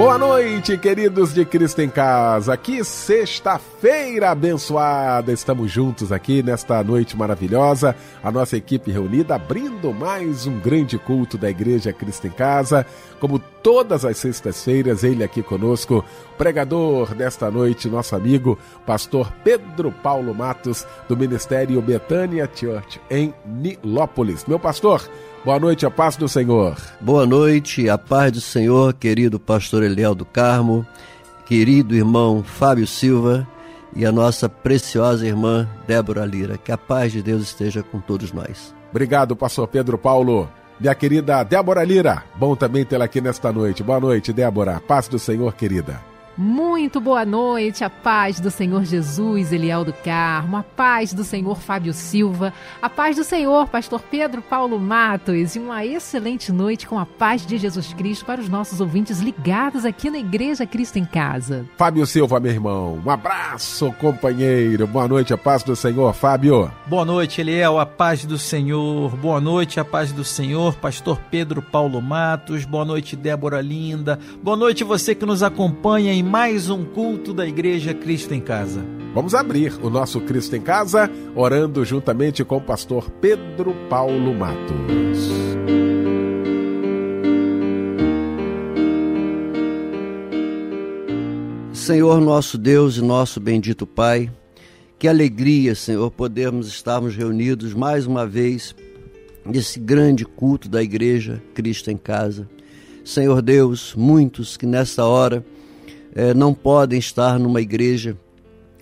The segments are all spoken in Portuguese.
Boa noite, queridos de Cristo em Casa. Que sexta-feira abençoada. Estamos juntos aqui nesta noite maravilhosa. A nossa equipe reunida abrindo mais um grande culto da Igreja Cristo em Casa. Como todas as sextas-feiras, ele aqui conosco, pregador desta noite, nosso amigo, pastor Pedro Paulo Matos, do Ministério Betânia Church em Nilópolis. Meu pastor, Boa noite, a paz do Senhor. Boa noite, a paz do Senhor, querido pastor Eliel do Carmo, querido irmão Fábio Silva e a nossa preciosa irmã Débora Lira. Que a paz de Deus esteja com todos nós. Obrigado, pastor Pedro Paulo. Minha querida Débora Lira, bom também tê-la aqui nesta noite. Boa noite, Débora. Paz do Senhor, querida. Muito boa noite, a paz do Senhor Jesus, Eliel do Carmo, a paz do Senhor Fábio Silva, a paz do Senhor Pastor Pedro Paulo Matos e uma excelente noite com a paz de Jesus Cristo para os nossos ouvintes ligados aqui na Igreja Cristo em Casa. Fábio Silva, meu irmão, um abraço, companheiro, boa noite, a paz do Senhor, Fábio. Boa noite, Eliel, a paz do Senhor, boa noite, a paz do Senhor, Pastor Pedro Paulo Matos, boa noite, Débora Linda, boa noite você que nos acompanha em mais um culto da Igreja Cristo em Casa. Vamos abrir o nosso Cristo em Casa orando juntamente com o pastor Pedro Paulo Matos. Senhor nosso Deus e nosso bendito Pai, que alegria, Senhor, podermos estarmos reunidos mais uma vez nesse grande culto da Igreja Cristo em Casa. Senhor Deus, muitos que nessa hora é, não podem estar numa igreja,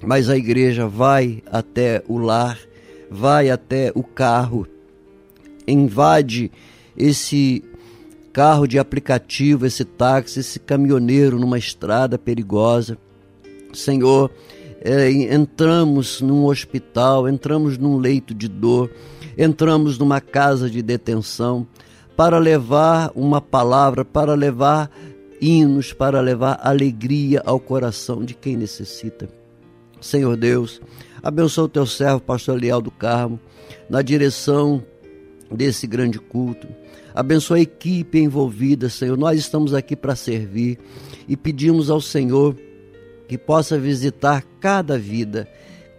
mas a igreja vai até o lar, vai até o carro, invade esse carro de aplicativo, esse táxi, esse caminhoneiro numa estrada perigosa. Senhor, é, entramos num hospital, entramos num leito de dor, entramos numa casa de detenção para levar uma palavra, para levar hinos para levar alegria ao coração de quem necessita. Senhor Deus, abençoa o teu servo, pastor Leal do Carmo, na direção desse grande culto. Abençoa a equipe envolvida, Senhor. Nós estamos aqui para servir e pedimos ao Senhor que possa visitar cada vida,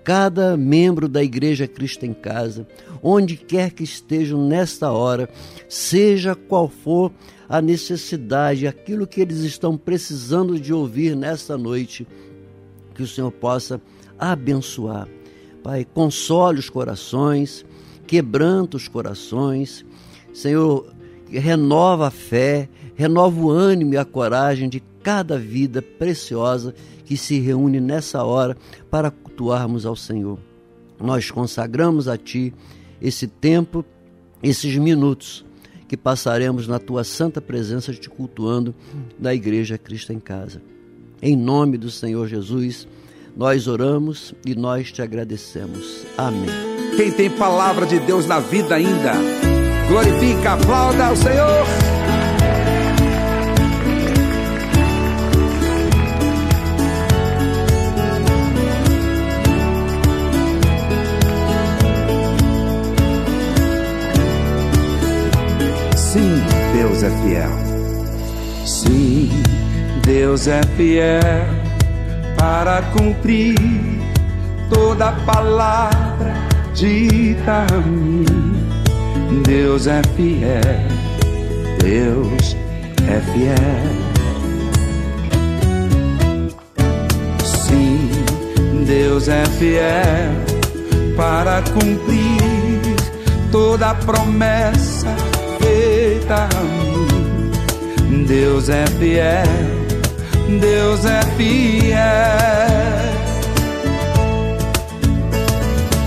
cada membro da Igreja Cristo em Casa, onde quer que estejam nesta hora, seja qual for a necessidade, aquilo que eles estão precisando de ouvir nesta noite, que o Senhor possa abençoar. Pai, console os corações, quebranta os corações. Senhor, renova a fé, renova o ânimo e a coragem de cada vida preciosa que se reúne nessa hora para cultuarmos ao Senhor. Nós consagramos a Ti esse tempo, esses minutos que passaremos na tua santa presença te cultuando na Igreja Cristo em Casa. Em nome do Senhor Jesus, nós oramos e nós te agradecemos. Amém. Quem tem palavra de Deus na vida ainda, glorifica, aplauda ao Senhor. Deus é fiel. Sim, Deus é fiel para cumprir toda palavra dita a mim. Deus é fiel, Deus é fiel. Sim, Deus é fiel para cumprir toda promessa feita a mim. Deus é fiel, Deus é fiel.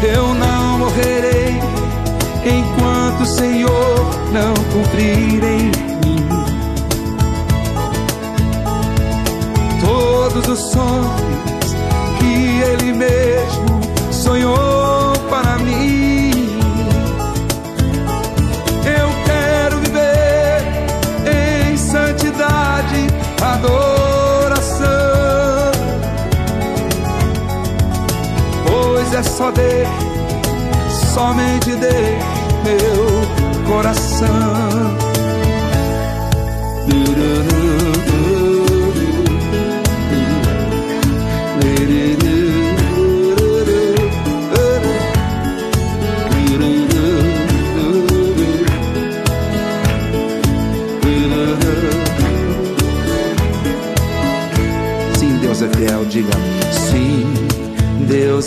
Eu não morrerei enquanto o Senhor não cumprir em mim todos os sonhos que Ele mesmo sonhou para mim. Só dele, somente dele, meu coração.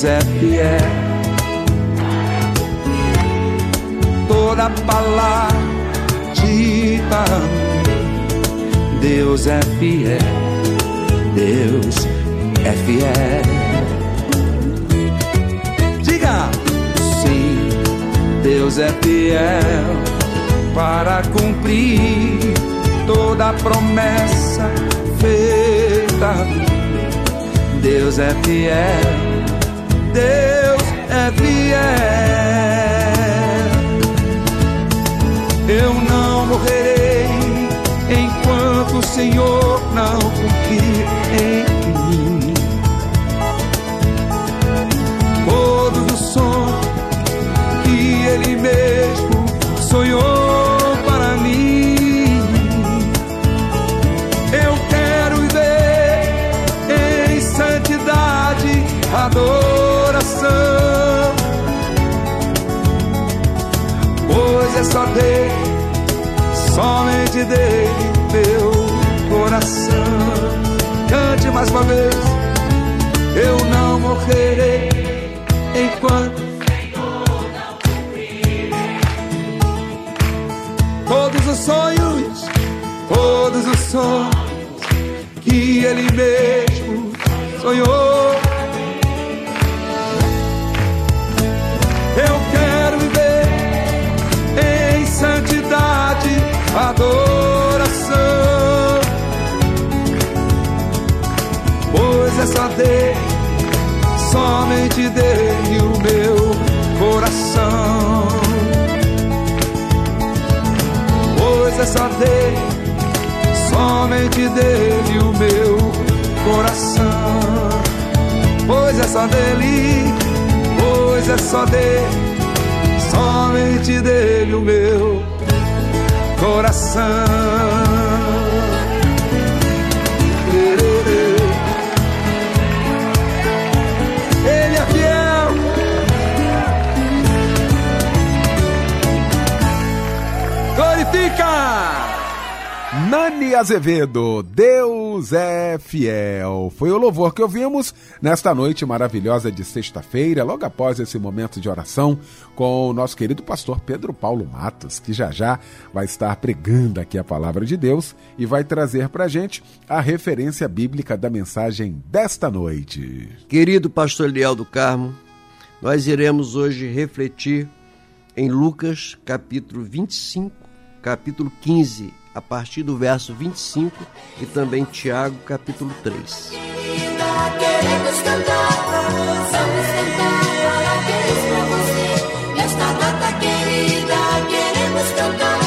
É fiel. Toda palavra dita, Deus é fiel, Deus é fiel. Diga sim, Deus é fiel para cumprir toda promessa feita. Deus é fiel, Deus é fiel. Eu não morrerei enquanto o Senhor não cumprir em mim todos os sonhos que Ele mesmo sonhou só dele, somente dele, meu coração. Cante mais uma vez. Eu não morrerei enquanto todos os sonhos, todos os sonhos é só dele, somente dele o meu coração. pois é só dele, somente dele o meu coração. Pois é só dele, pois é só dele, somente dele o meu coração. Nani Azevedo, Deus é fiel. Foi o louvor que ouvimos nesta noite maravilhosa de sexta-feira, logo após esse momento de oração com o nosso querido pastor Pedro Paulo Matos, que já já vai estar pregando aqui a palavra de Deus e vai trazer para gente a referência bíblica da mensagem desta noite. Querido pastor Eliel do Carmo, nós iremos hoje refletir em Lucas capítulo 25, capítulo 15, a partir do verso 25 e também Tiago capítulo 3. Queremos cantar, vamos cantar parabéns pra você. Nesta data querida, queremos cantar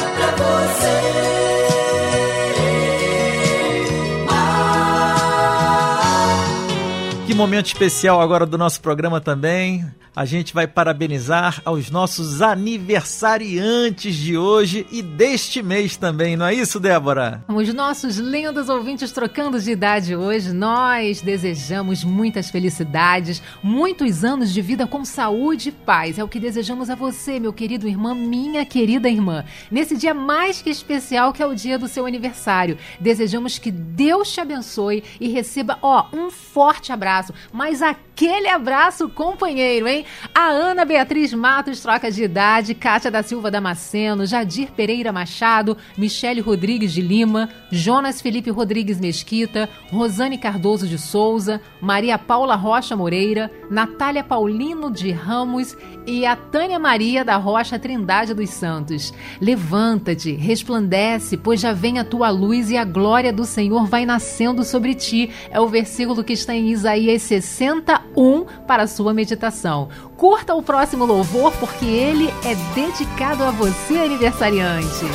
momento especial agora do nosso programa também. A gente vai parabenizar aos nossos aniversariantes de hoje e deste mês também, não é isso, Débora? Os nossos lindos ouvintes trocando de idade hoje, nós desejamos muitas felicidades, muitos anos de vida com saúde e paz. É o que desejamos a você, meu querido irmão, minha querida irmã. Nesse dia mais que especial, que é o dia do seu aniversário. Desejamos que Deus te abençoe e receba, ó, um forte abraço, mas aquele abraço companheiro, hein? A Ana Beatriz Matos troca de idade, Kátia da Silva Damasceno, Jadir Pereira Machado, Michele Rodrigues de Lima, Jonas Felipe Rodrigues Mesquita, Rosane Cardoso de Souza, Maria Paula Rocha Moreira, Natália Paulino de Ramos e a Tânia Maria da Rocha Trindade dos Santos. Levanta-te, resplandece, pois já vem a tua luz e a glória do Senhor vai nascendo sobre ti. É o versículo que está em Isaías 61 para sua meditação. Curta o próximo louvor porque ele é dedicado a você, aniversariante.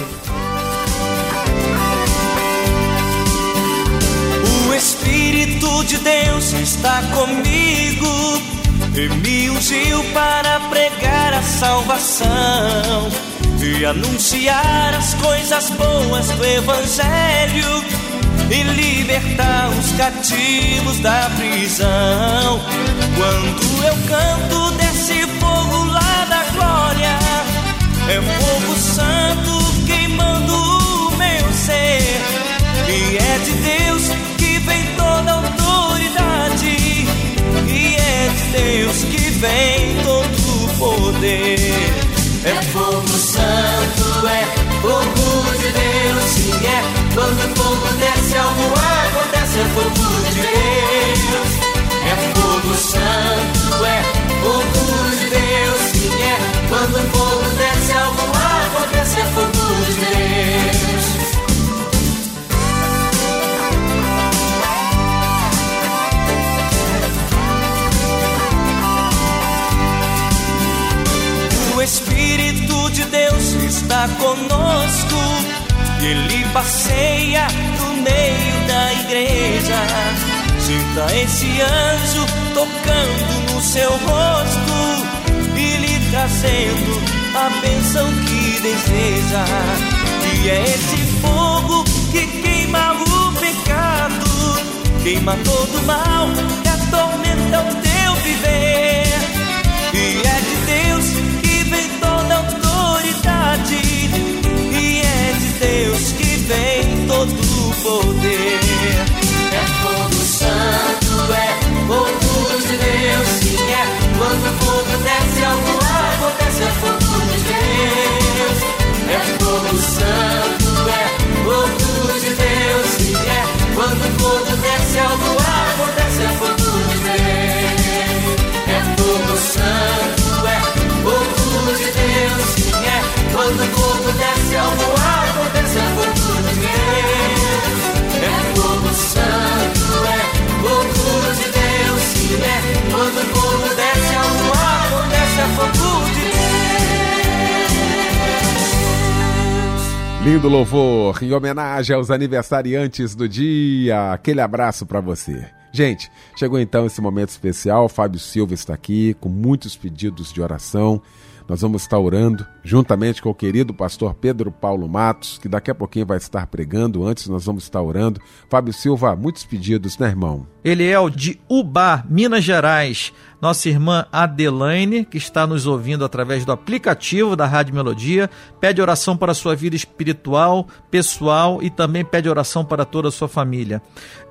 O Espírito de Deus está comigo. e me ungiu para pregar a salvação e anunciar as coisas boas do Evangelho e libertar os cativos da prisão. Quando eu canto desse fogo lá da glória, é fogo santo queimando o meu ser, e é de Deus que vem toda autoridade, e é de Deus que vem todo o poder. É fogo santo, é fogo de Deus, sim, é quando o fogo desce voar, acontece, é fogo de Deus. É fogo santo, conosco. Ele passeia no meio da igreja. Sinta esse anjo tocando no seu rosto e lhe trazendo a bênção que deseja. E é esse fogo que queima o pecado, queima todo mal que atormenta o teu viver. Poder. É fogo santo, é fogo de Deus. Sim, é quando o fogo desce ao voar, acontece é fogo de Deus. É fogo santo, é fogo de Deus. Sim, é quando o fogo desce ao voar, Lindo louvor em homenagem aos aniversariantes do dia. Aquele abraço para você. Gente, chegou então esse momento especial. Fábio Silva está aqui com muitos pedidos de oração. Nós vamos estar orando juntamente com o querido pastor Pedro Paulo Matos, que daqui a pouquinho vai estar pregando. Antes, nós vamos estar orando. Fábio Silva, muitos pedidos, né, irmão? Ele é o de Ubá, Minas Gerais. Nossa irmã Adelaine, que está nos ouvindo através do aplicativo da Rádio Melodia, pede oração para sua vida espiritual, pessoal e também pede oração para toda a sua família.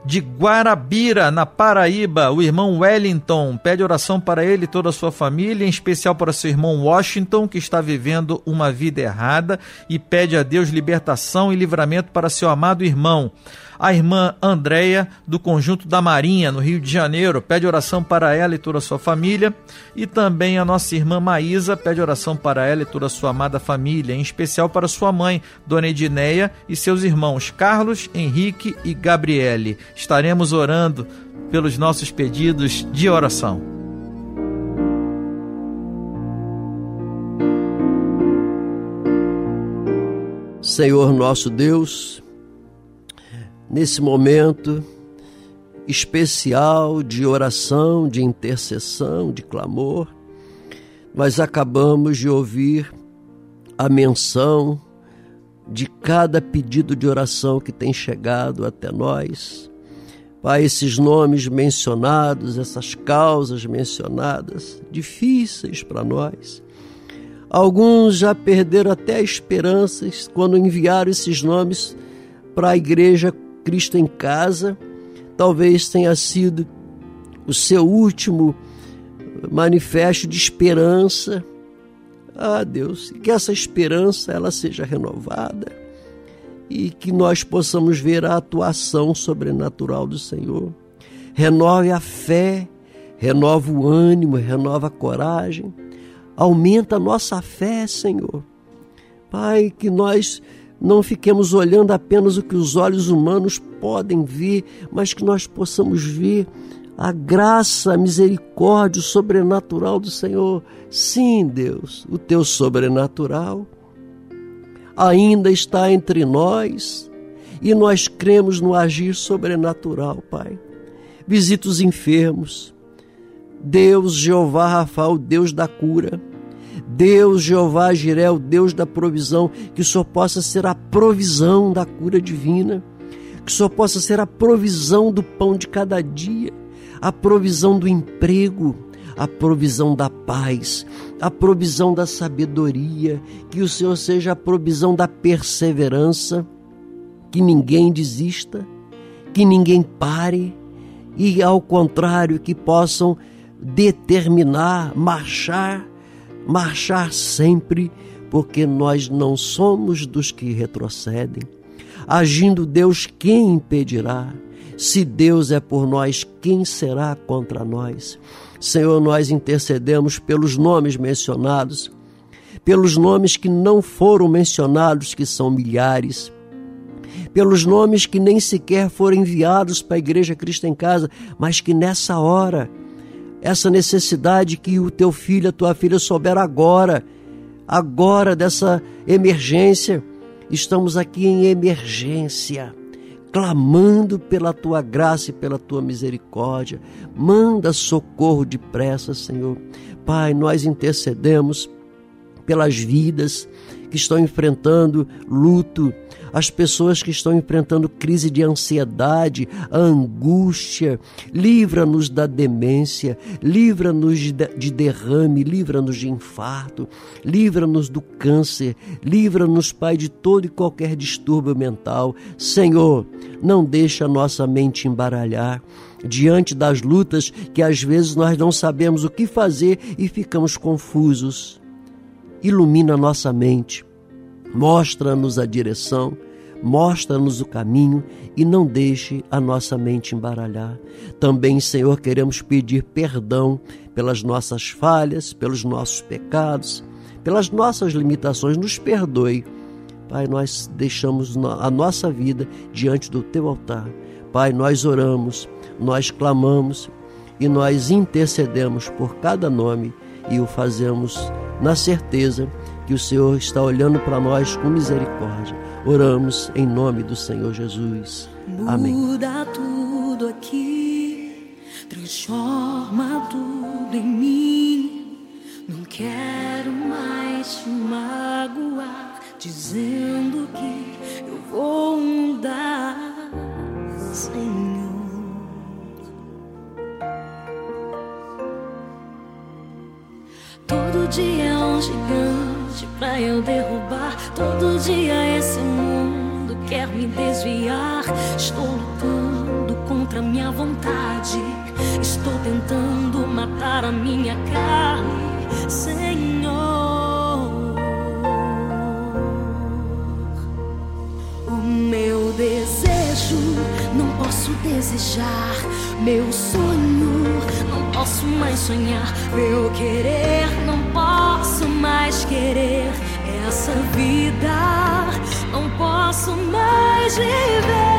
De Guarabira, na Paraíba, o irmão Wellington pede oração para ele e toda a sua família, em especial para seu irmão Washington, que está vivendo uma vida errada e pede a Deus libertação e livramento para seu amado irmão a irmã Andréia, do Conjunto da Marinha, no Rio de Janeiro, pede oração para ela e toda a sua família. E também a nossa irmã Maísa pede oração para ela e toda a sua amada família, em especial para sua mãe, Dona Edineia, e seus irmãos Carlos, Henrique e Gabriele. Estaremos orando pelos nossos pedidos de oração. Senhor nosso Deus, nesse momento especial de oração, de intercessão, de clamor, nós acabamos de ouvir a menção de cada pedido de oração que tem chegado até nós. Pai, esses nomes mencionados, essas causas mencionadas, difíceis para nós. Alguns já perderam até esperanças quando enviaram esses nomes para a igreja Cristo em Casa. Talvez tenha sido o seu último manifesto de esperança. Ah, Deus, que essa esperança ela seja renovada e que nós possamos ver a atuação sobrenatural do Senhor. Renove a fé, renova o ânimo, renova a coragem Aumenta a nossa fé, Senhor. Pai, que nós não fiquemos olhando apenas o que os olhos humanos podem ver, mas que nós possamos ver a graça, a misericórdia, o sobrenatural do Senhor. Sim, Deus, o teu sobrenatural ainda está entre nós e nós cremos no agir sobrenatural, Pai. Visita os enfermos, Deus Jeová Rafa, o Deus da cura. Deus Jeová Jiré, o Deus da provisão, que Senhor possa ser a provisão da cura divina, que Senhor possa ser a provisão do pão de cada dia, a provisão do emprego, a provisão da paz, a provisão da sabedoria, que o Senhor seja a provisão da perseverança, que ninguém desista, que ninguém pare e, ao contrário, que possam determinar, marchar, marchar sempre, porque nós não somos dos que retrocedem. Agindo Deus, quem impedirá? Se Deus é por nós, quem será contra nós? Senhor, nós intercedemos pelos nomes mencionados, pelos nomes que não foram mencionados, que são milhares, pelos nomes que nem sequer foram enviados para a Igreja Cristo em Casa, mas que nessa hora, essa necessidade que o teu filho, a tua filha souberam agora, agora dessa emergência, estamos aqui em emergência clamando pela tua graça e pela tua misericórdia. Manda socorro depressa, Senhor. Pai, nós intercedemos pelas vidas que estão enfrentando luto, as pessoas que estão enfrentando crise de ansiedade, angústia. Livra-nos da demência, livra-nos de derrame, livra-nos de infarto, livra-nos do câncer, livra-nos, Pai, de todo e qualquer distúrbio mental. Senhor, não deixa a nossa mente embaralhar diante das lutas que às vezes nós não sabemos o que fazer e ficamos confusos. Ilumina nossa mente Mostra-nos a direção, mostra-nos o caminho e não deixe a nossa mente embaralhar. Também, Senhor, queremos pedir perdão pelas nossas falhas, pelos nossos pecados, pelas nossas limitações. Nos perdoe. Pai, nós deixamos a nossa vida diante do teu altar. Pai, nós oramos, nós clamamos e nós intercedemos por cada nome e o fazemos na certeza que o Senhor está olhando para nós com misericórdia. Oramos em nome do Senhor Jesus. Amém. Muda tudo aqui, transforma tudo em mim. Não quero mais te magoar, dizendo que eu vou mudar, Senhor. Todo dia é um gigante pra eu derrubar. Todo dia esse mundo quer me desviar. Estou lutando contra minha vontade. Estou tentando matar a minha carne, Senhor. O meu posso desejar. Meu sonho não posso mais sonhar. Meu querer não posso mais querer. Essa vida não posso mais viver.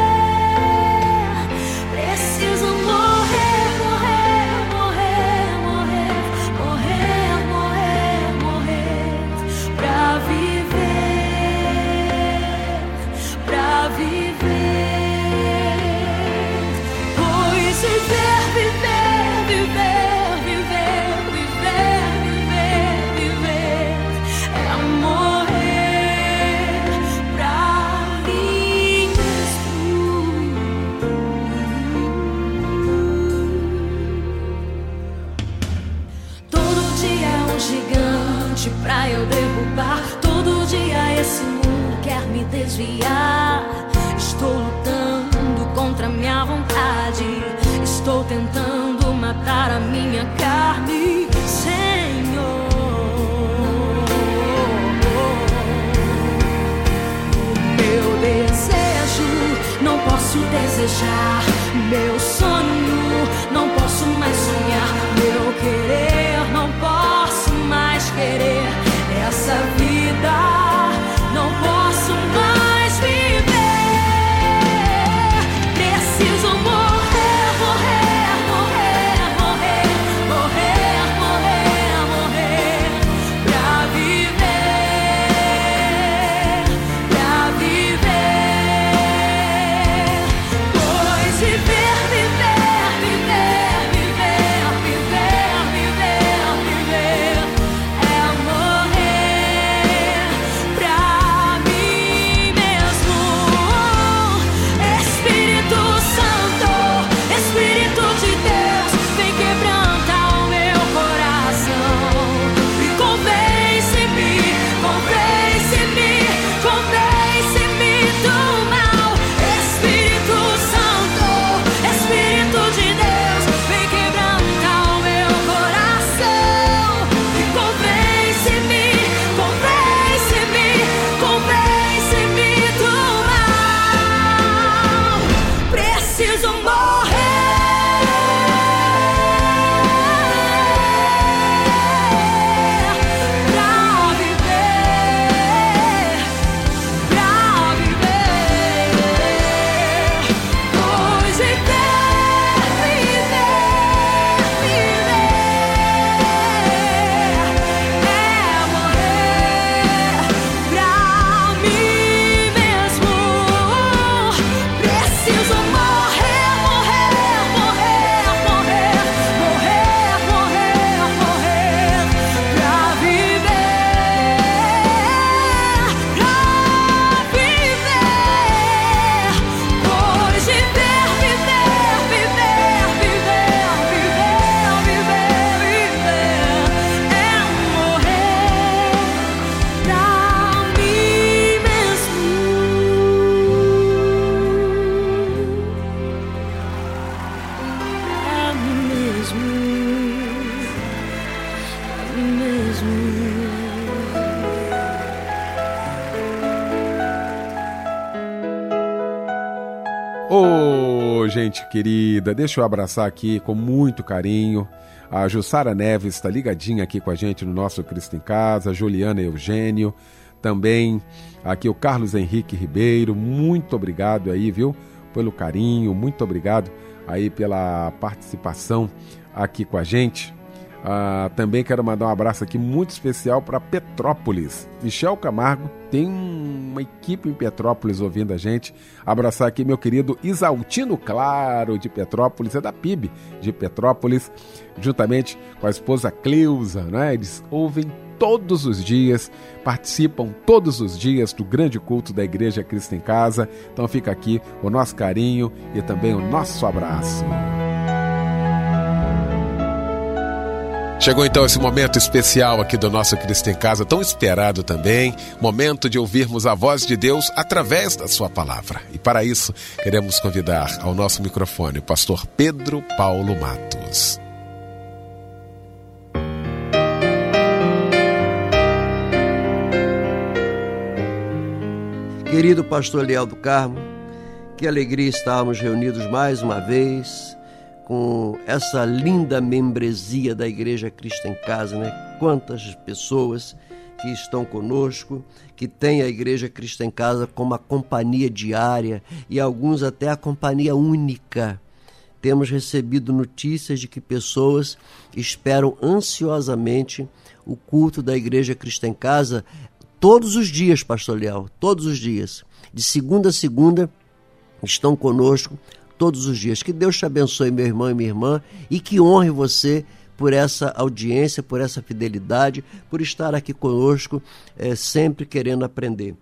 Desviar. Estou lutando contra minha vontade. Estou tentando matar a minha carne, Senhor. Meu desejo não posso desejar. Meu sonho não posso mais sonhar. Meu querer não posso mais querer. Gente querida, deixa eu abraçar aqui com muito carinho. A Jussara Neves está ligadinha aqui com a gente no nosso Cristo em Casa, a Juliana Eugênio, também aqui o Carlos Henrique Ribeiro, muito obrigado aí, viu, pelo carinho, muito obrigado aí pela participação aqui com a gente. Ah, também quero mandar um abraço aqui muito especial para Petrópolis. Michel Camargo tem uma equipe em Petrópolis ouvindo a gente. Abraçar aqui meu querido Isaltino Claro de Petrópolis, é da PIB de Petrópolis, juntamente com a esposa Cleusa, né? Eles ouvem todos os dias, participam todos os dias do grande culto da Igreja Cristo em Casa. Então fica aqui o nosso carinho e também o nosso abraço. Chegou então esse momento especial aqui do nosso Cristo em Casa, tão esperado também, momento de ouvirmos a voz de Deus através da sua palavra. E para isso, queremos convidar ao nosso microfone o pastor Pedro Paulo Matos. Querido pastor Leal do Carmo, que alegria estarmos reunidos mais uma vez com essa linda membresia da Igreja Cristo em Casa, né? Quantas pessoas que estão conosco, que têm a Igreja Cristo em Casa como a companhia diária e alguns até a companhia única. Temos recebido notícias de que pessoas esperam ansiosamente o culto da Igreja Cristo em Casa todos os dias, Pastor Leal, todos os dias. De segunda a segunda estão conosco todos os dias. Que Deus te abençoe, meu irmão e minha irmã, e que honre você por essa audiência, por essa fidelidade, por estar aqui conosco, é, sempre querendo aprender.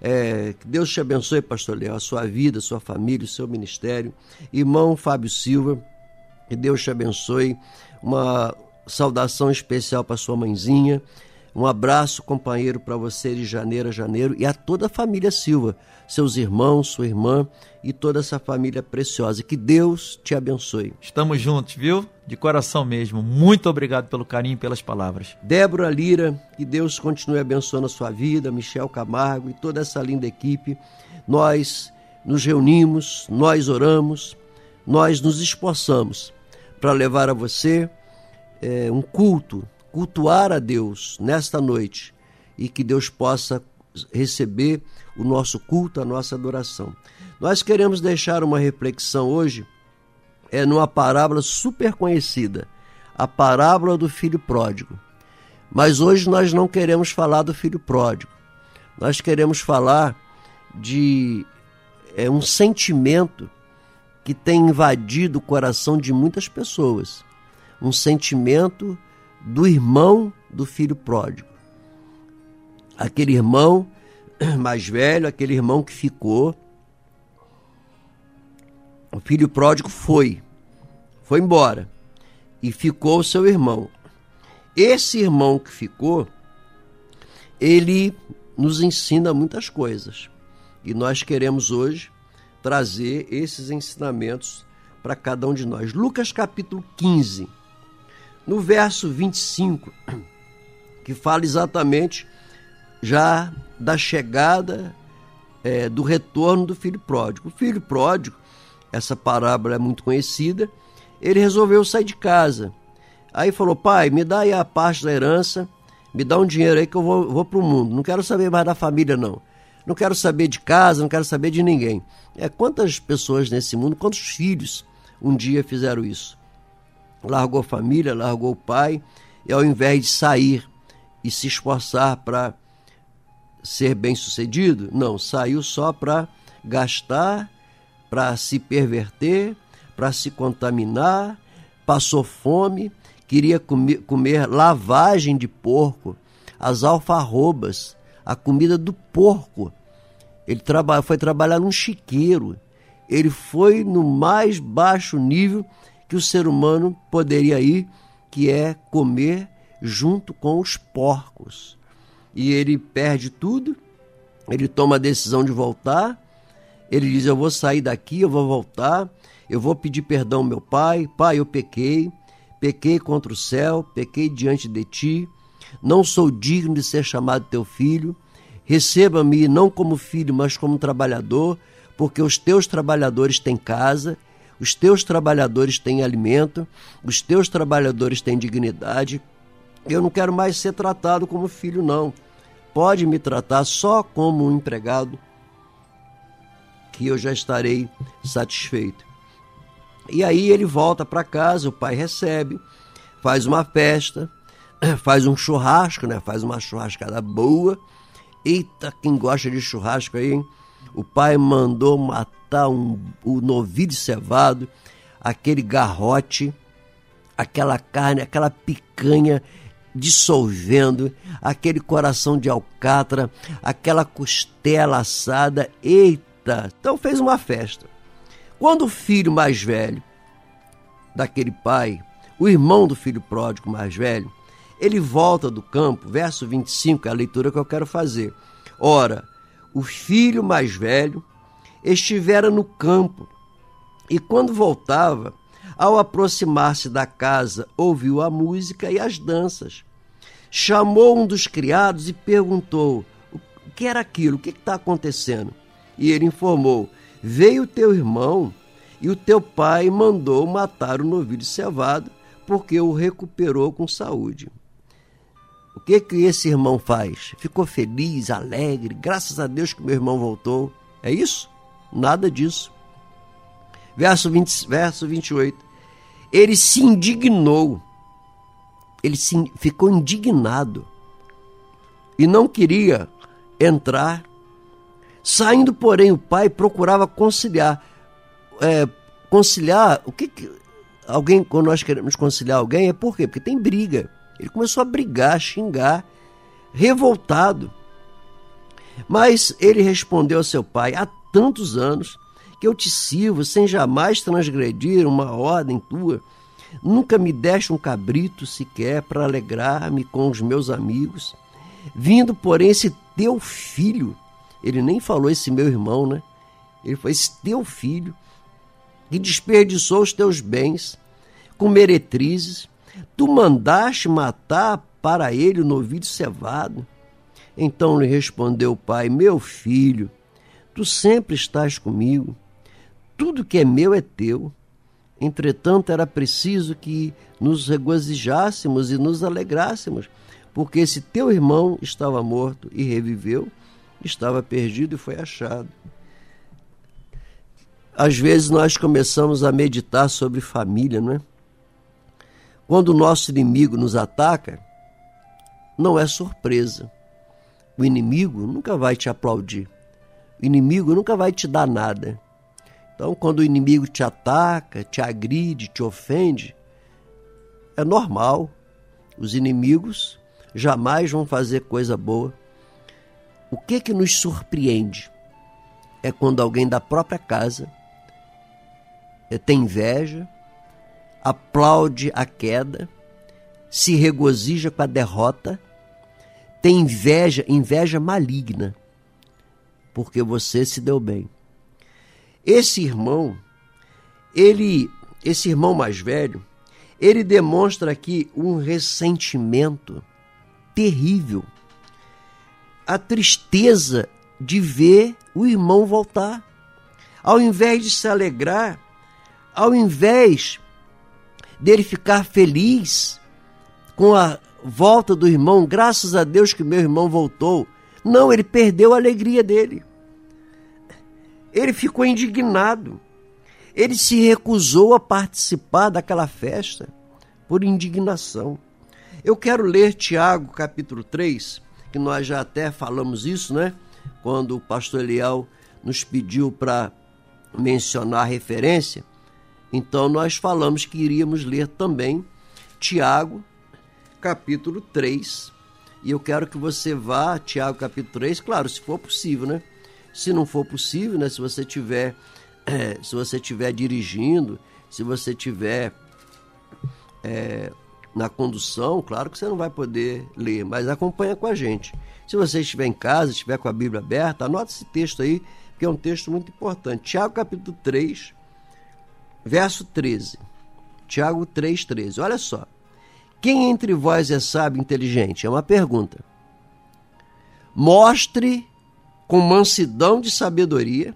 É, que Deus te abençoe, pastor Leão, a sua vida, a sua família, o seu ministério. Irmão Fábio Silva, que Deus te abençoe. Uma saudação especial para sua mãezinha. Um abraço, companheiro, para você de janeiro a janeiro e a toda a família Silva, seus irmãos, sua irmã e toda essa família preciosa. Que Deus te abençoe. Estamos juntos, viu? De coração mesmo. Muito obrigado pelo carinho e pelas palavras. Débora Lira, que Deus continue abençoando a sua vida, Michel Camargo e toda essa linda equipe. Nós nos reunimos, nós oramos, nós nos esforçamos para levar a você é, um culto, cultuar a Deus nesta noite e que Deus possa receber o nosso culto, a nossa adoração. Nós queremos deixar uma reflexão hoje é numa parábola super conhecida, a parábola do filho pródigo. Mas hoje nós não queremos falar do filho pródigo. Nós queremos falar de é, um sentimento que tem invadido o coração de muitas pessoas. Um sentimento do irmão do filho pródigo. Aquele irmão mais velho, aquele irmão que ficou o filho pródigo foi, foi embora e ficou o seu irmão. Esse irmão que ficou, ele nos ensina muitas coisas e nós queremos hoje trazer esses ensinamentos para cada um de nós. Lucas capítulo 15, no verso 25, que fala exatamente já da chegada é, do retorno do filho pródigo. O filho pródigo essa parábola é muito conhecida, ele resolveu sair de casa. Aí falou: pai, me dá aí a parte da herança, me dá um dinheiro aí que eu vou, vou para o mundo. Não quero saber mais da família, não. Não quero saber de casa, não quero saber de ninguém. É quantas pessoas nesse mundo, quantos filhos um dia fizeram isso? Largou a família, largou o pai, e ao invés de sair e se esforçar para ser bem sucedido, não, saiu só para gastar para se perverter, para se contaminar, passou fome, queria comer, comer lavagem de porco, as alfarrobas, a comida do porco. Ele traba, foi trabalhar num chiqueiro. Ele foi no mais baixo nível que o ser humano poderia ir, que é comer junto com os porcos. E ele perde tudo, ele toma a decisão de voltar, ele diz: Eu vou sair daqui, eu vou voltar, eu vou pedir perdão ao meu pai. Pai, eu pequei, pequei contra o céu, pequei diante de ti. Não sou digno de ser chamado teu filho. Receba-me não como filho, mas como trabalhador, porque os teus trabalhadores têm casa, os teus trabalhadores têm alimento, os teus trabalhadores têm dignidade. Eu não quero mais ser tratado como filho, não. Pode me tratar só como um empregado, que eu já estarei satisfeito. E aí ele volta para casa, o pai recebe, faz uma festa, faz um churrasco, né? Faz uma churrascada boa. Eita, quem gosta de churrasco aí, hein? O pai mandou matar um, o novilho cevado, aquele garrote, aquela carne, aquela picanha dissolvendo, aquele coração de alcatra, aquela costela assada. Eita! Então fez uma festa. Quando o filho mais velho daquele pai, o irmão do filho pródigo mais velho, ele volta do campo, verso 25, é a leitura que eu quero fazer. Ora, o filho mais velho estivera no campo e, quando voltava, ao aproximar-se da casa, ouviu a música e as danças. Chamou um dos criados e perguntou: O que era aquilo? O que está acontecendo? E ele informou: Veio teu irmão e o teu pai mandou matar o novilho cevado porque o recuperou com saúde. Que que esse irmão faz? Ficou feliz, alegre, graças a Deus que meu irmão voltou. É isso? Nada disso. Verso, 20, verso 28. Ele se indignou. Ele se, ficou indignado e não queria entrar Saindo, porém, o pai procurava conciliar. É, conciliar, o que, que alguém, quando nós queremos conciliar alguém, é por quê? Porque tem briga. Ele começou a brigar, xingar, revoltado. Mas ele respondeu ao seu pai: há tantos anos que eu te sirvo sem jamais transgredir uma ordem tua. Nunca me deste um cabrito sequer para alegrar-me com os meus amigos. Vindo, porém, esse teu filho ele nem falou esse meu irmão, né? Ele foi esse teu filho que desperdiçou os teus bens com meretrizes. Tu mandaste matar para ele o novilho cevado. Então lhe respondeu o pai: Meu filho, tu sempre estás comigo. Tudo que é meu é teu. Entretanto, era preciso que nos regozijássemos e nos alegrássemos, porque esse teu irmão estava morto e reviveu, estava perdido e foi achado. Às vezes nós começamos a meditar sobre família, não é? Quando o nosso inimigo nos ataca, não é surpresa. O inimigo nunca vai te aplaudir. O inimigo nunca vai te dar nada. Então, quando o inimigo te ataca, te agride, te ofende, é normal. Os inimigos jamais vão fazer coisa boa. O que que nos surpreende é quando alguém da própria casa eh, tem inveja, aplaude a queda, se regozija com a derrota, tem inveja, inveja maligna, porque você se deu bem. Esse irmão, ele, esse irmão mais velho, ele demonstra aqui um ressentimento terrível a tristeza de ver o irmão voltar. Ao invés de se alegrar, ao invés dele ficar feliz com a volta do irmão, graças a Deus que meu irmão voltou. Não, ele perdeu a alegria dele. Ele ficou indignado. Ele se recusou a participar daquela festa por indignação. Eu quero ler Tiago capítulo 3, que nós já até falamos isso, né? Quando o pastor Eliel nos pediu para mencionar a referência, então nós falamos que iríamos ler também Tiago, capítulo 3. E eu quero que você vá a Tiago, capítulo 3, claro, se for possível, né? Se não for possível, né? Se você tiver, é, se você tiver dirigindo, se você tiver é, na condução, claro que você não vai poder ler, mas acompanha com a gente. Se você estiver em casa, estiver com a Bíblia aberta, anota esse texto aí, que é um texto muito importante. Tiago capítulo 3, verso 13. Tiago 3, 13. Olha só. Quem entre vós é sábio e inteligente? É uma pergunta. Mostre com mansidão de sabedoria,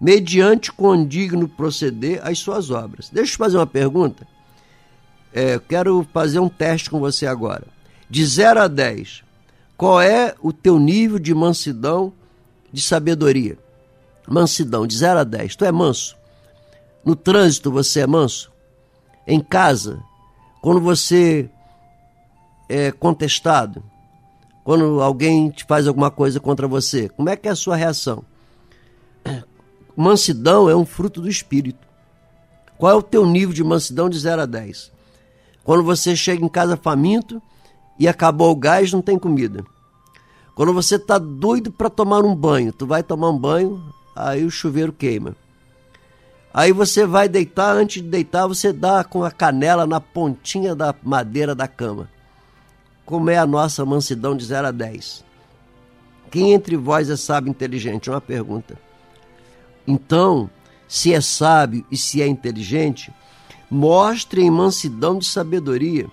mediante condigno proceder as suas obras. Deixa eu fazer uma pergunta. É, quero fazer um teste com você agora. De 0 a 10, qual é o teu nível de mansidão de sabedoria? Mansidão, de 0 a 10. Tu é manso? No trânsito você é manso? Em casa? Quando você é contestado? Quando alguém te faz alguma coisa contra você? Como é que é a sua reação? Mansidão é um fruto do Espírito. Qual é o teu nível de mansidão de 0 a 10? Quando você chega em casa faminto e acabou o gás, não tem comida. Quando você está doido para tomar um banho, tu vai tomar um banho, aí o chuveiro queima. Aí você vai deitar, antes de deitar, você dá com a canela na pontinha da madeira da cama. Como é a nossa mansidão de 0 a 10? Quem entre vós é sábio e inteligente? É uma pergunta. Então, se é sábio e se é inteligente, mostre em mansidão de sabedoria,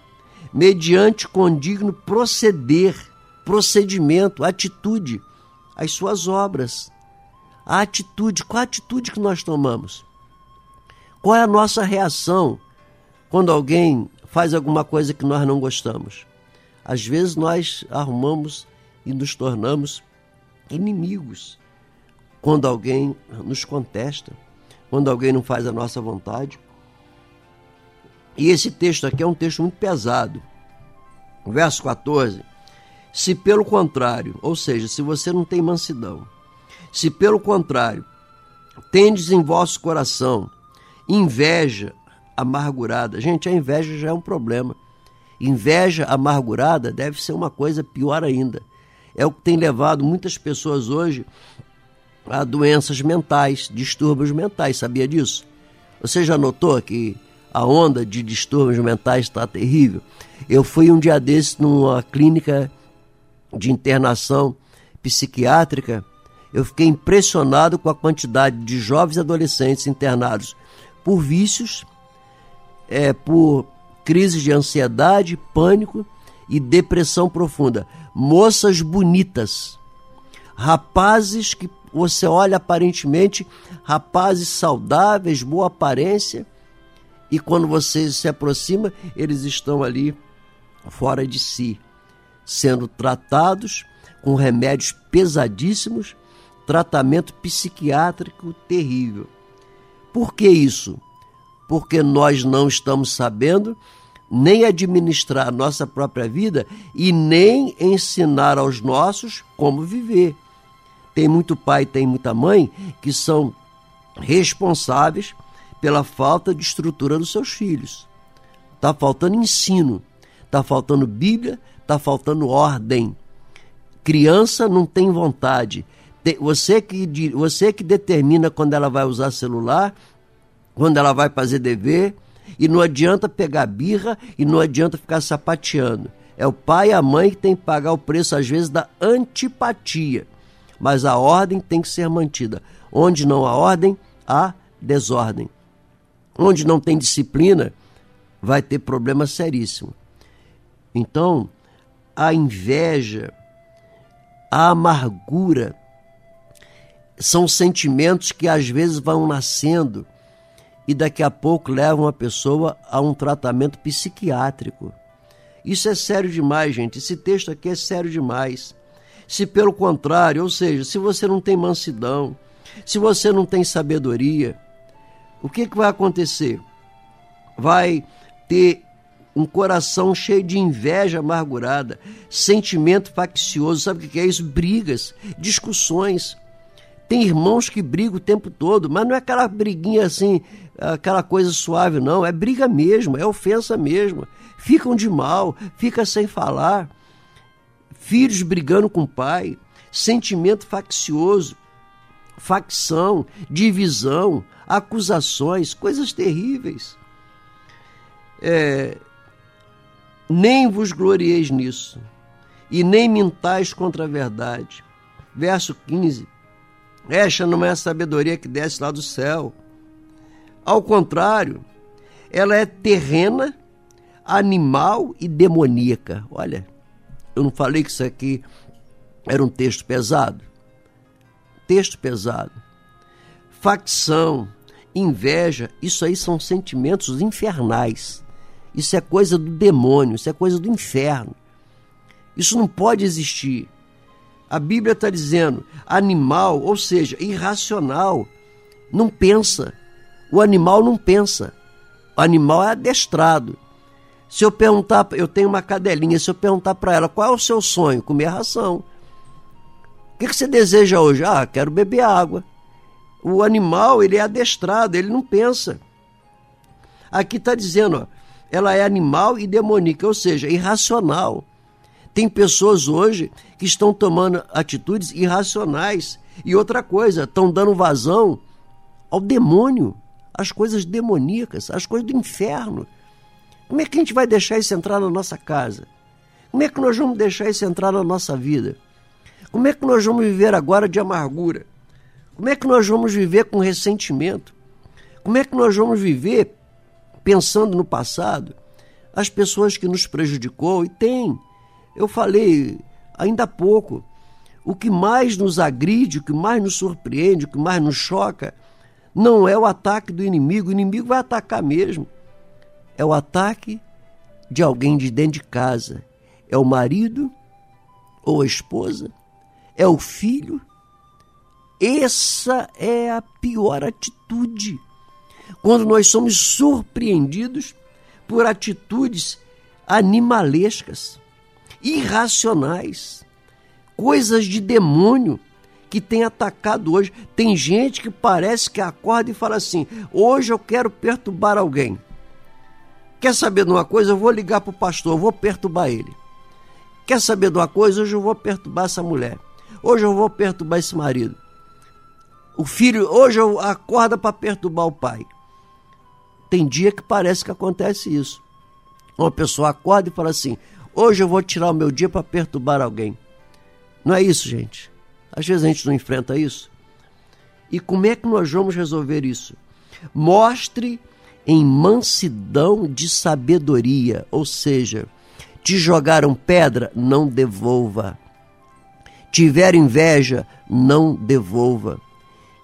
mediante condigno proceder, procedimento, atitude, as suas obras. A atitude, qual a atitude que nós tomamos? Qual é a nossa reação quando alguém faz alguma coisa que nós não gostamos? Às vezes nós arrumamos e nos tornamos inimigos quando alguém nos contesta, quando alguém não faz a nossa vontade. E esse texto aqui é um texto muito pesado. Verso 14. Se pelo contrário, ou seja, se você não tem mansidão, se pelo contrário, tendes em vosso coração Inveja amargurada. Gente, a inveja já é um problema. Inveja amargurada deve ser uma coisa pior ainda. É o que tem levado muitas pessoas hoje a doenças mentais, distúrbios mentais. Sabia disso? Você já notou que a onda de distúrbios mentais está terrível? Eu fui um dia desses numa clínica de internação psiquiátrica. Eu fiquei impressionado com a quantidade de jovens adolescentes internados por vícios, é, por crises de ansiedade, pânico e depressão profunda. Moças bonitas, rapazes que você olha aparentemente, rapazes saudáveis, boa aparência, e quando você se aproxima, eles estão ali fora de si, sendo tratados com remédios pesadíssimos, tratamento psiquiátrico terrível. Por que isso? Porque nós não estamos sabendo nem administrar a nossa própria vida e nem ensinar aos nossos como viver. Tem muito pai, tem muita mãe que são responsáveis pela falta de estrutura dos seus filhos. Está faltando ensino, está faltando Bíblia, está faltando ordem. Criança não tem vontade, você que, você que determina quando ela vai usar celular, quando ela vai fazer dever, e não adianta pegar birra e não adianta ficar sapateando. É o pai e a mãe que tem que pagar o preço, às vezes, da antipatia. Mas a ordem tem que ser mantida. Onde não há ordem, há desordem. Onde não tem disciplina, vai ter problema seríssimo. Então, a inveja, a amargura, são sentimentos que às vezes vão nascendo e daqui a pouco levam a pessoa a um tratamento psiquiátrico. Isso é sério demais, gente. Esse texto aqui é sério demais. Se pelo contrário, ou seja, se você não tem mansidão, se você não tem sabedoria, o que, que vai acontecer? Vai ter um coração cheio de inveja amargurada, sentimento faccioso, sabe o que é isso? Brigas, discussões. Tem irmãos que brigam o tempo todo, mas não é aquela briguinha assim, aquela coisa suave, não. É briga mesmo, é ofensa mesmo. Ficam de mal, fica sem falar. Filhos brigando com o pai, sentimento faccioso, facção, divisão, acusações, coisas terríveis. É, nem vos glorieis nisso, e nem mintais contra a verdade. Verso 15 esta não é a sabedoria que desce lá do céu. Ao contrário, ela é terrena, animal e demoníaca. Olha, eu não falei que isso aqui era um texto pesado? Texto pesado. Facção, inveja, isso aí são sentimentos infernais. Isso é coisa do demônio, isso é coisa do inferno. Isso não pode existir. A Bíblia está dizendo animal, ou seja, irracional, não pensa. O animal não pensa. O animal é adestrado. Se eu perguntar, eu tenho uma cadelinha, se eu perguntar para ela qual é o seu sonho, comer ração. O que, você deseja hoje? Ah, quero beber água. O animal, ele é adestrado, ele não pensa. Aqui está dizendo, ó, ela é animal e demoníaca, ou seja, irracional. Tem pessoas hoje que estão tomando atitudes irracionais. E outra coisa, estão dando vazão ao demônio, às coisas demoníacas, às coisas do inferno. Como é que a gente vai deixar isso entrar na nossa casa? Como é que nós vamos deixar isso entrar na nossa vida? Como é que nós vamos viver agora de amargura? Como é que nós vamos viver com ressentimento? Como é que nós vamos viver pensando no passado? As pessoas que nos prejudicou, e tem. Eu falei ainda há pouco, o que mais nos agride, o que mais nos surpreende, o que mais nos choca, não é o ataque do inimigo, o inimigo vai atacar mesmo. É o ataque de alguém de dentro de casa. É o marido ou a esposa é o filho. Essa é a pior atitude. Quando nós somos surpreendidos por atitudes animalescas, irracionais, coisas de demônio que tem atacado hoje. Tem gente que parece que acorda e fala assim: hoje eu quero perturbar alguém. Quer saber de uma coisa? Eu vou ligar para o pastor, eu vou perturbar ele. Quer saber de uma coisa? Hoje eu vou perturbar essa mulher. Hoje eu vou perturbar esse marido. O filho, hoje eu acorda para perturbar o pai. Tem dia que parece que acontece isso. Uma pessoa acorda e fala assim: hoje eu vou tirar o meu dia para perturbar alguém. Não é isso, gente. Às vezes a gente não enfrenta isso. E como é que nós vamos resolver isso? Mostre em mansidão de sabedoria, ou seja, te jogaram pedra, não devolva. Tiver inveja, não devolva.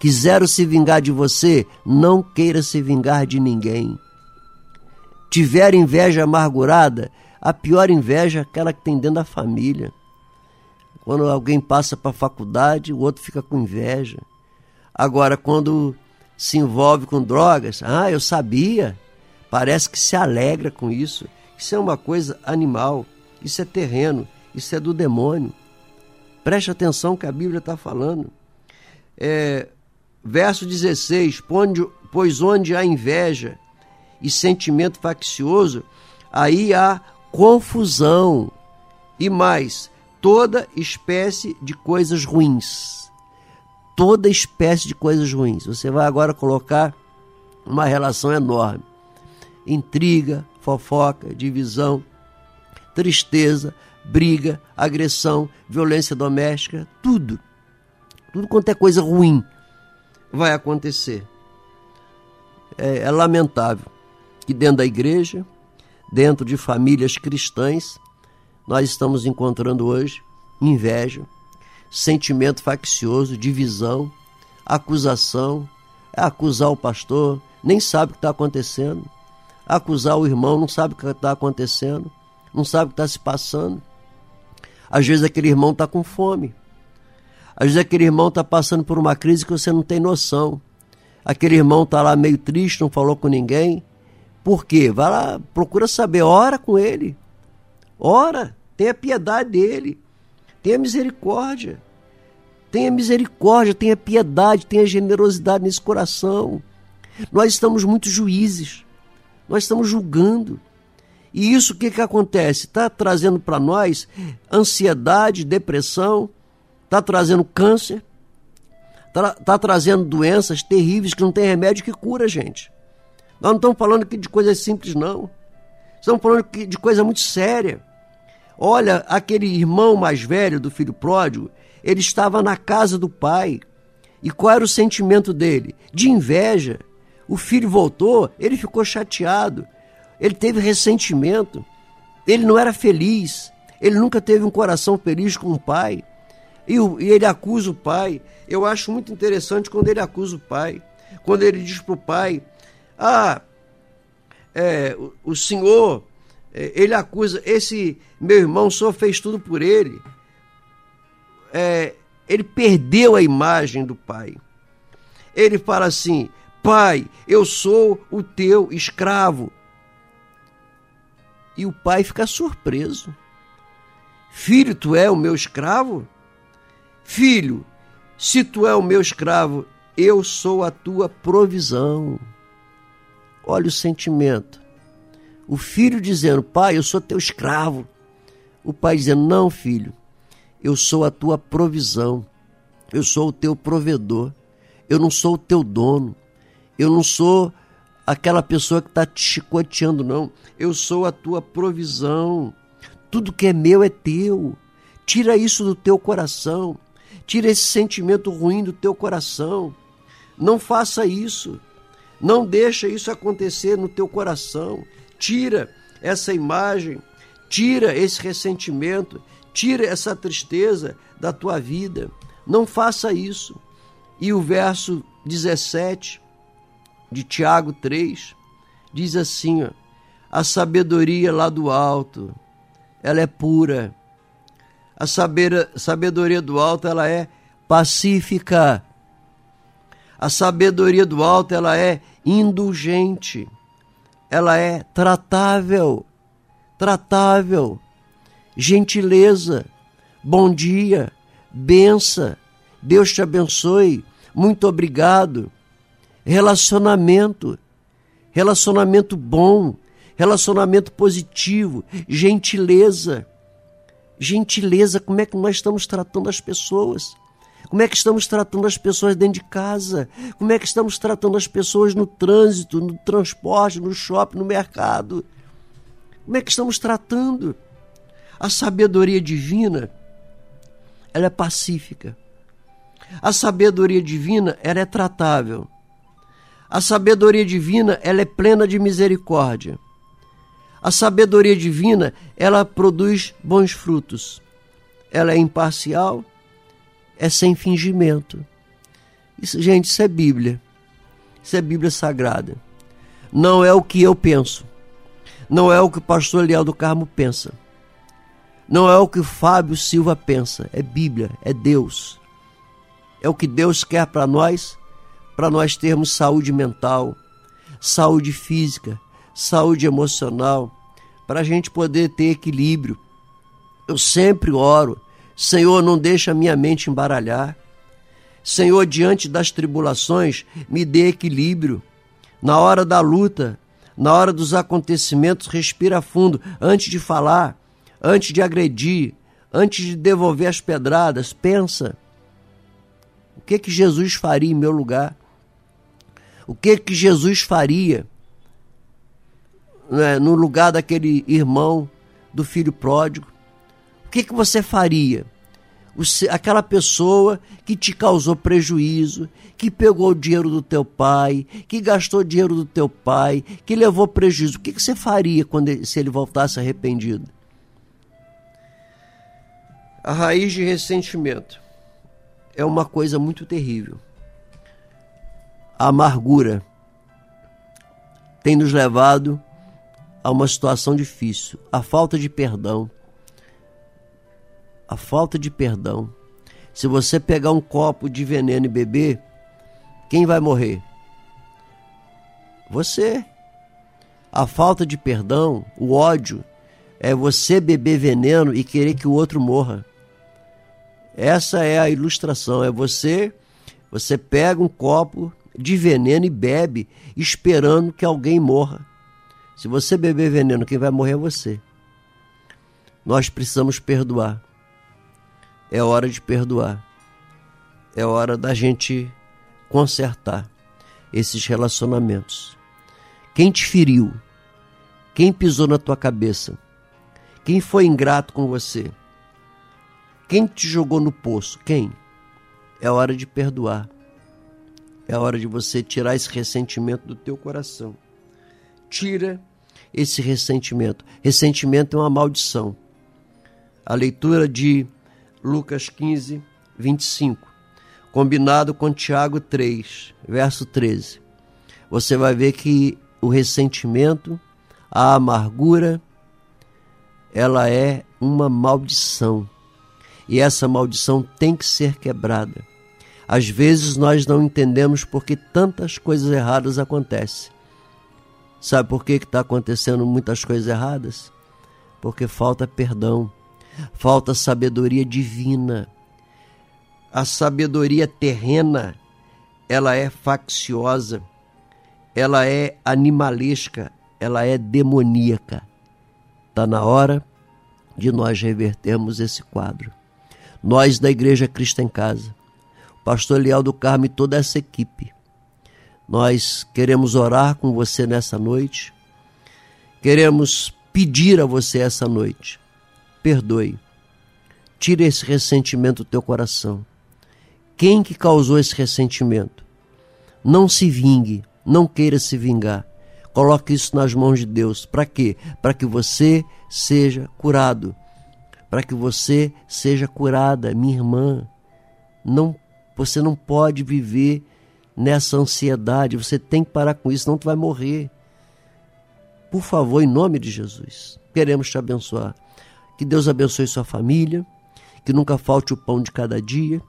Quiseram se vingar de você, não queira se vingar de ninguém. Tiver inveja amargurada, a pior inveja é aquela que tem dentro da família. Quando alguém passa para a faculdade, o outro fica com inveja. Agora, quando se envolve com drogas, ah, eu sabia. Parece que se alegra com isso. Isso é uma coisa animal, isso é terreno, isso é do demônio. Preste atenção que a Bíblia está falando. É, verso 16: Pois onde há inveja e sentimento faccioso, aí há confusão e mais toda espécie de coisas ruins. Toda espécie de coisas ruins. Você vai agora colocar uma relação enorme: intriga, fofoca, divisão, tristeza, briga, agressão, violência doméstica, tudo. Tudo quanto é coisa ruim vai acontecer. É, é lamentável que dentro da igreja, dentro de famílias cristãs, nós estamos encontrando hoje inveja, sentimento faccioso, divisão, acusação, é acusar o pastor, nem sabe o que está acontecendo, acusar o irmão, não sabe o que está acontecendo, não sabe o que está se passando. Às vezes aquele irmão está com fome. Às vezes aquele irmão está passando por uma crise que você não tem noção. Aquele irmão está lá meio triste, não falou com ninguém. Por quê? Vai lá, procura saber, ora com ele. Ora, tenha piedade dele. Tenha misericórdia. Tenha misericórdia, tenha piedade, tenha generosidade nesse coração. Nós estamos muito juízes. Nós estamos julgando. E isso o que, que acontece? Está trazendo para nós ansiedade, depressão, está trazendo câncer, está tá trazendo doenças terríveis que não tem remédio que cura, gente. Nós não estamos falando aqui de coisas simples, não. Estamos falando de coisa muito séria. Olha, aquele irmão mais velho do filho pródigo, ele estava na casa do pai. E qual era o sentimento dele? De inveja. O filho voltou, ele ficou chateado. ele teve ressentimento, ele não era feliz, ele nunca teve um coração feliz com o pai. E, e ele acusa o pai. Eu acho muito interessante quando ele acusa o pai. Quando ele diz para o pai: Ah, é, o, o senhor, é, ele acusa, esse meu irmão, o senhor fez tudo por ele. É, ele perdeu a imagem do pai. Ele fala assim: Pai, eu sou o teu escravo. E o pai fica surpreso. Filho, tu é o meu escravo? Filho, se tu é o meu escravo, eu sou a tua provisão. Olha o sentimento. O filho dizendo: Pai, eu sou teu escravo. O pai dizendo: Não, filho, eu sou a tua provisão. Eu sou o teu provedor. Eu não sou o teu dono. Eu não sou aquela pessoa que está te chicoteando, não. Eu sou a tua provisão. Tudo que é meu é teu. Tira isso do teu coração. Tira esse sentimento ruim do teu coração. Não faça isso. Não deixa isso acontecer no teu coração. Tira essa imagem, tira esse ressentimento, tira essa tristeza da tua vida. Não faça isso. E o verso 17 de Tiago 3 diz assim: ó, a sabedoria lá do alto, ela é pura. A sabedoria do alto, ela é pacífica. A sabedoria do alto, ela é indulgente. Ela é tratável. Tratável. Gentileza. Bom dia. Bença. Deus te abençoe. Muito obrigado. Relacionamento. Relacionamento bom. Relacionamento positivo. Gentileza. Gentileza. Como é que nós estamos tratando as pessoas? Como é que estamos tratando as pessoas dentro de casa? Como é que estamos tratando as pessoas no trânsito, no transporte, no shopping, no mercado? Como é que estamos tratando? A sabedoria divina, ela é pacífica. A sabedoria divina, ela é tratável. A sabedoria divina, ela é plena de misericórdia. A sabedoria divina, ela produz bons frutos. Ela é imparcial, é sem fingimento. Isso, gente, isso é Bíblia. Isso é Bíblia Sagrada. Não é o que eu penso. Não é o que o pastor Leal do Carmo pensa. Não é o que o Fábio Silva pensa. É Bíblia, é Deus. É o que Deus quer para nós para nós termos saúde mental, saúde física, saúde emocional, para a gente poder ter equilíbrio. Eu sempre oro, Senhor, não deixa minha mente embaralhar. Senhor, diante das tribulações, me dê equilíbrio. Na hora da luta, na hora dos acontecimentos, respira fundo antes de falar, antes de agredir, antes de devolver as pedradas, pensa. O que que Jesus faria em meu lugar? O que que Jesus faria né, no lugar daquele irmão do filho pródigo? O que que você faria? aquela pessoa que te causou prejuízo, que pegou o dinheiro do teu pai, que gastou o dinheiro do teu pai, que levou prejuízo, o que, que você faria quando ele, se ele voltasse arrependido? A raiz de ressentimento é uma coisa muito terrível a amargura tem nos levado a uma situação difícil, a falta de perdão. A falta de perdão. Se você pegar um copo de veneno e beber, quem vai morrer? Você. A falta de perdão, o ódio, é você beber veneno e querer que o outro morra. Essa é a ilustração, é você, você pega um copo de veneno e bebe, esperando que alguém morra. Se você beber veneno, quem vai morrer é você. Nós precisamos perdoar. É hora de perdoar. É hora da gente consertar esses relacionamentos. Quem te feriu? Quem pisou na tua cabeça? Quem foi ingrato com você? Quem te jogou no poço? Quem? É hora de perdoar. É hora de você tirar esse ressentimento do teu coração. Tira esse ressentimento. Ressentimento é uma maldição. A leitura de Lucas 15, 25, combinado com Tiago 3, verso 13. Você vai ver que o ressentimento, a amargura, ela é uma maldição. E essa maldição tem que ser quebrada. Às vezes nós não entendemos por que tantas coisas erradas acontecem. Sabe por que está acontecendo muitas coisas erradas? Porque falta perdão, falta sabedoria divina. A sabedoria terrena, ela é facciosa, ela é animalesca, ela é demoníaca. Está na hora de nós revertermos esse quadro. Nós da Igreja Cristo em Casa, o pastor Leal do Carmo e toda essa equipe, nós queremos orar com você nessa noite, queremos pedir a você essa noite, perdoe, tire esse ressentimento do teu coração. Quem que causou esse ressentimento? Não se vingue, não queira se vingar. Coloque isso nas mãos de Deus. Para quê? Para que você seja curado. Para que você seja curada, minha irmã. Não, você não pode viver nessa ansiedade. Você tem que parar com isso, senão tu vai morrer. Por favor, em nome de Jesus, queremos te abençoar. Que Deus abençoe sua família, que nunca falte o pão de cada dia,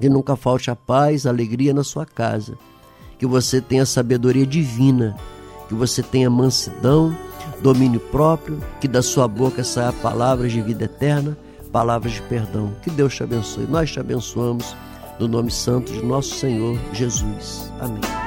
que nunca falte a paz, a alegria na sua casa. Que você tenha sabedoria divina que você tenha mansidão, domínio próprio, que da sua boca saia palavras de vida eterna, palavras de perdão. Que Deus te abençoe. Nós te abençoamos no nome santo de nosso Senhor Jesus. Amém.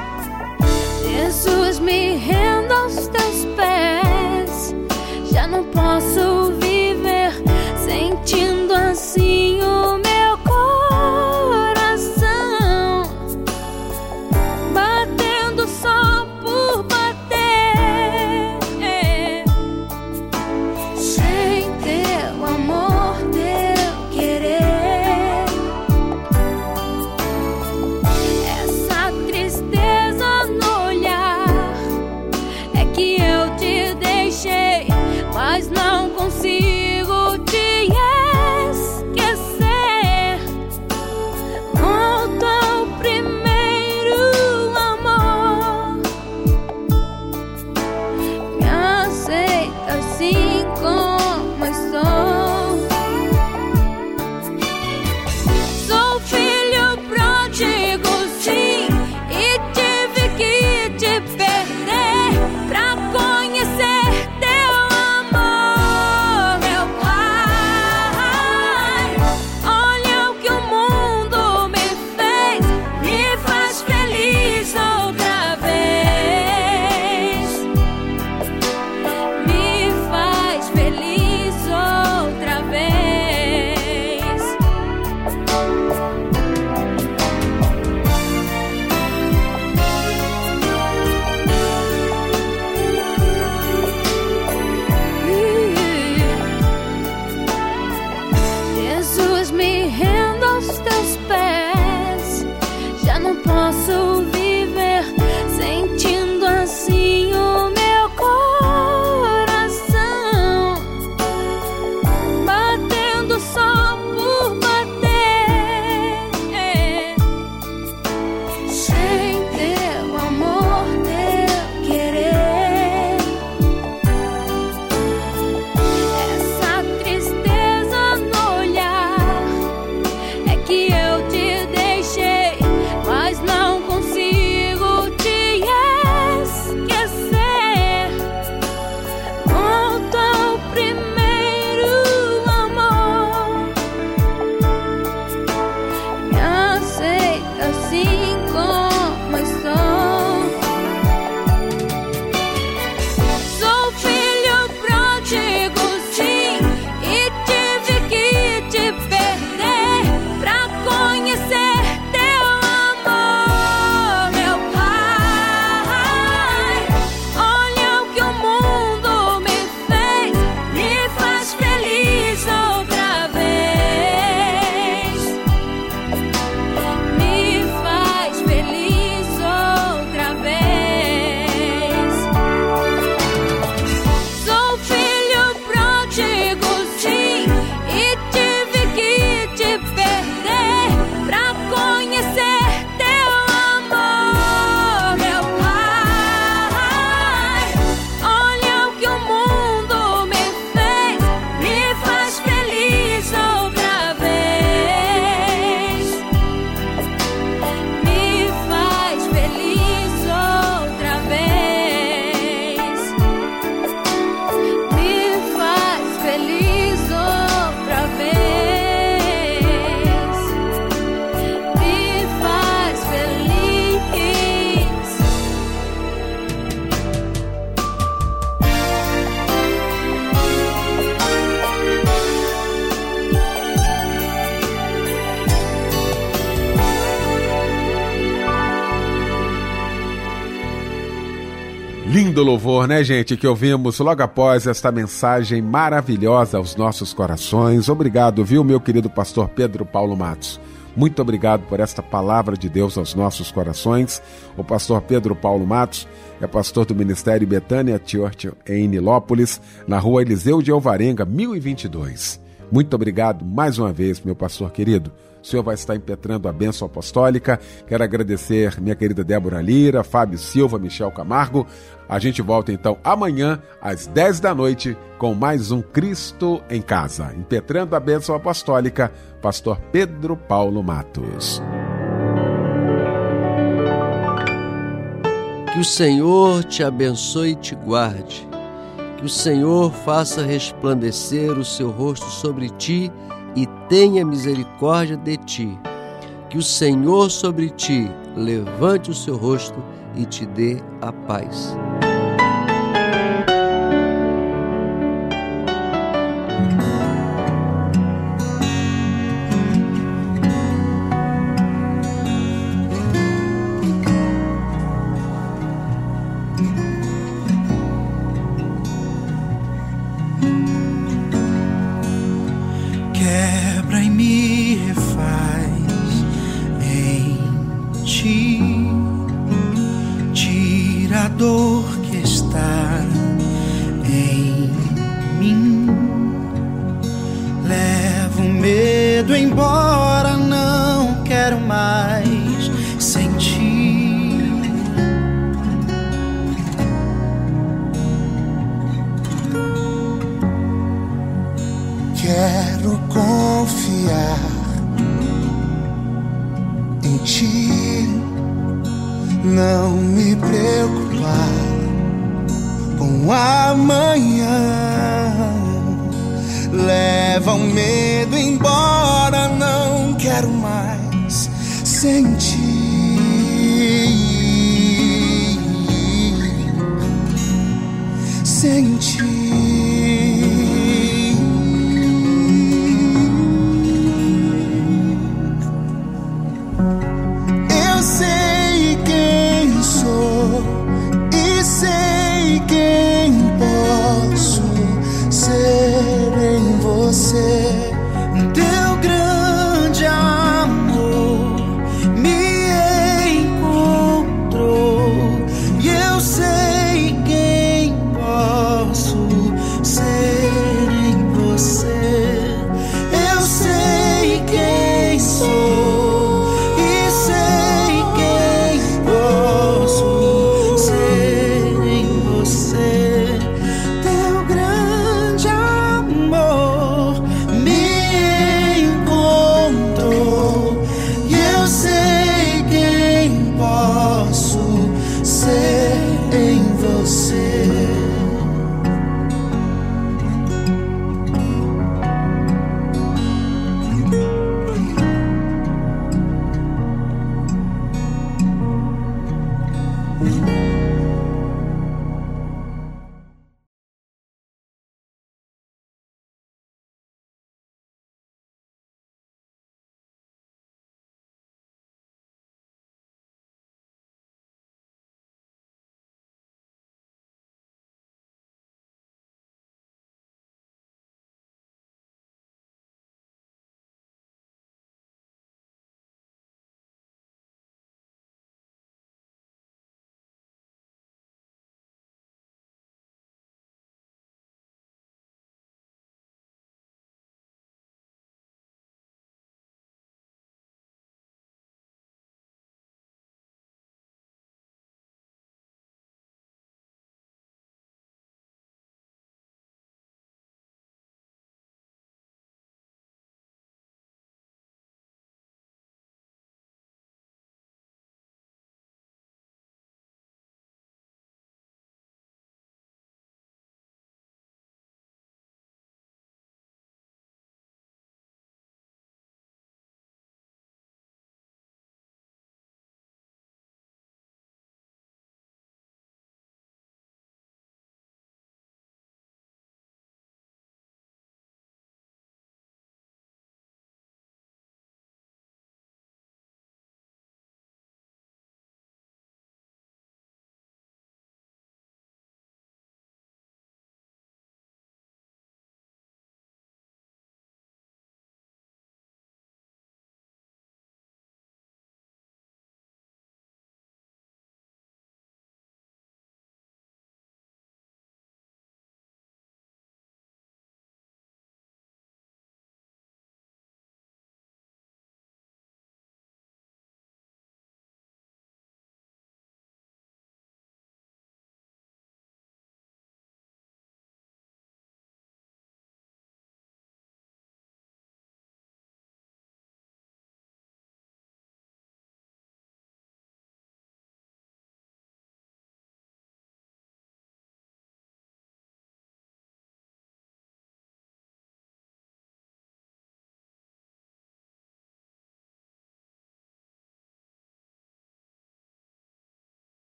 Louvor, né, gente, que ouvimos logo após esta mensagem maravilhosa aos nossos corações. Obrigado, viu, meu querido pastor Pedro Paulo Matos. Muito obrigado por esta palavra de Deus aos nossos corações. O pastor Pedro Paulo Matos é pastor do Ministério Betânia Church em Nilópolis, na rua Eliseu de Alvarenga, 1022. Muito obrigado mais uma vez, meu pastor querido. O senhor vai estar impetrando a bênção apostólica. Quero agradecer minha querida Débora Lira, Fábio Silva, Michel Camargo. A gente volta então amanhã, às 10 da noite, com mais um Cristo em Casa. Impetrando a bênção apostólica, pastor Pedro Paulo Matos. Que o Senhor te abençoe e te guarde. O Senhor faça resplandecer o seu rosto sobre ti e tenha misericórdia de ti. Que o Senhor sobre ti levante o seu rosto e te dê a paz. sentir.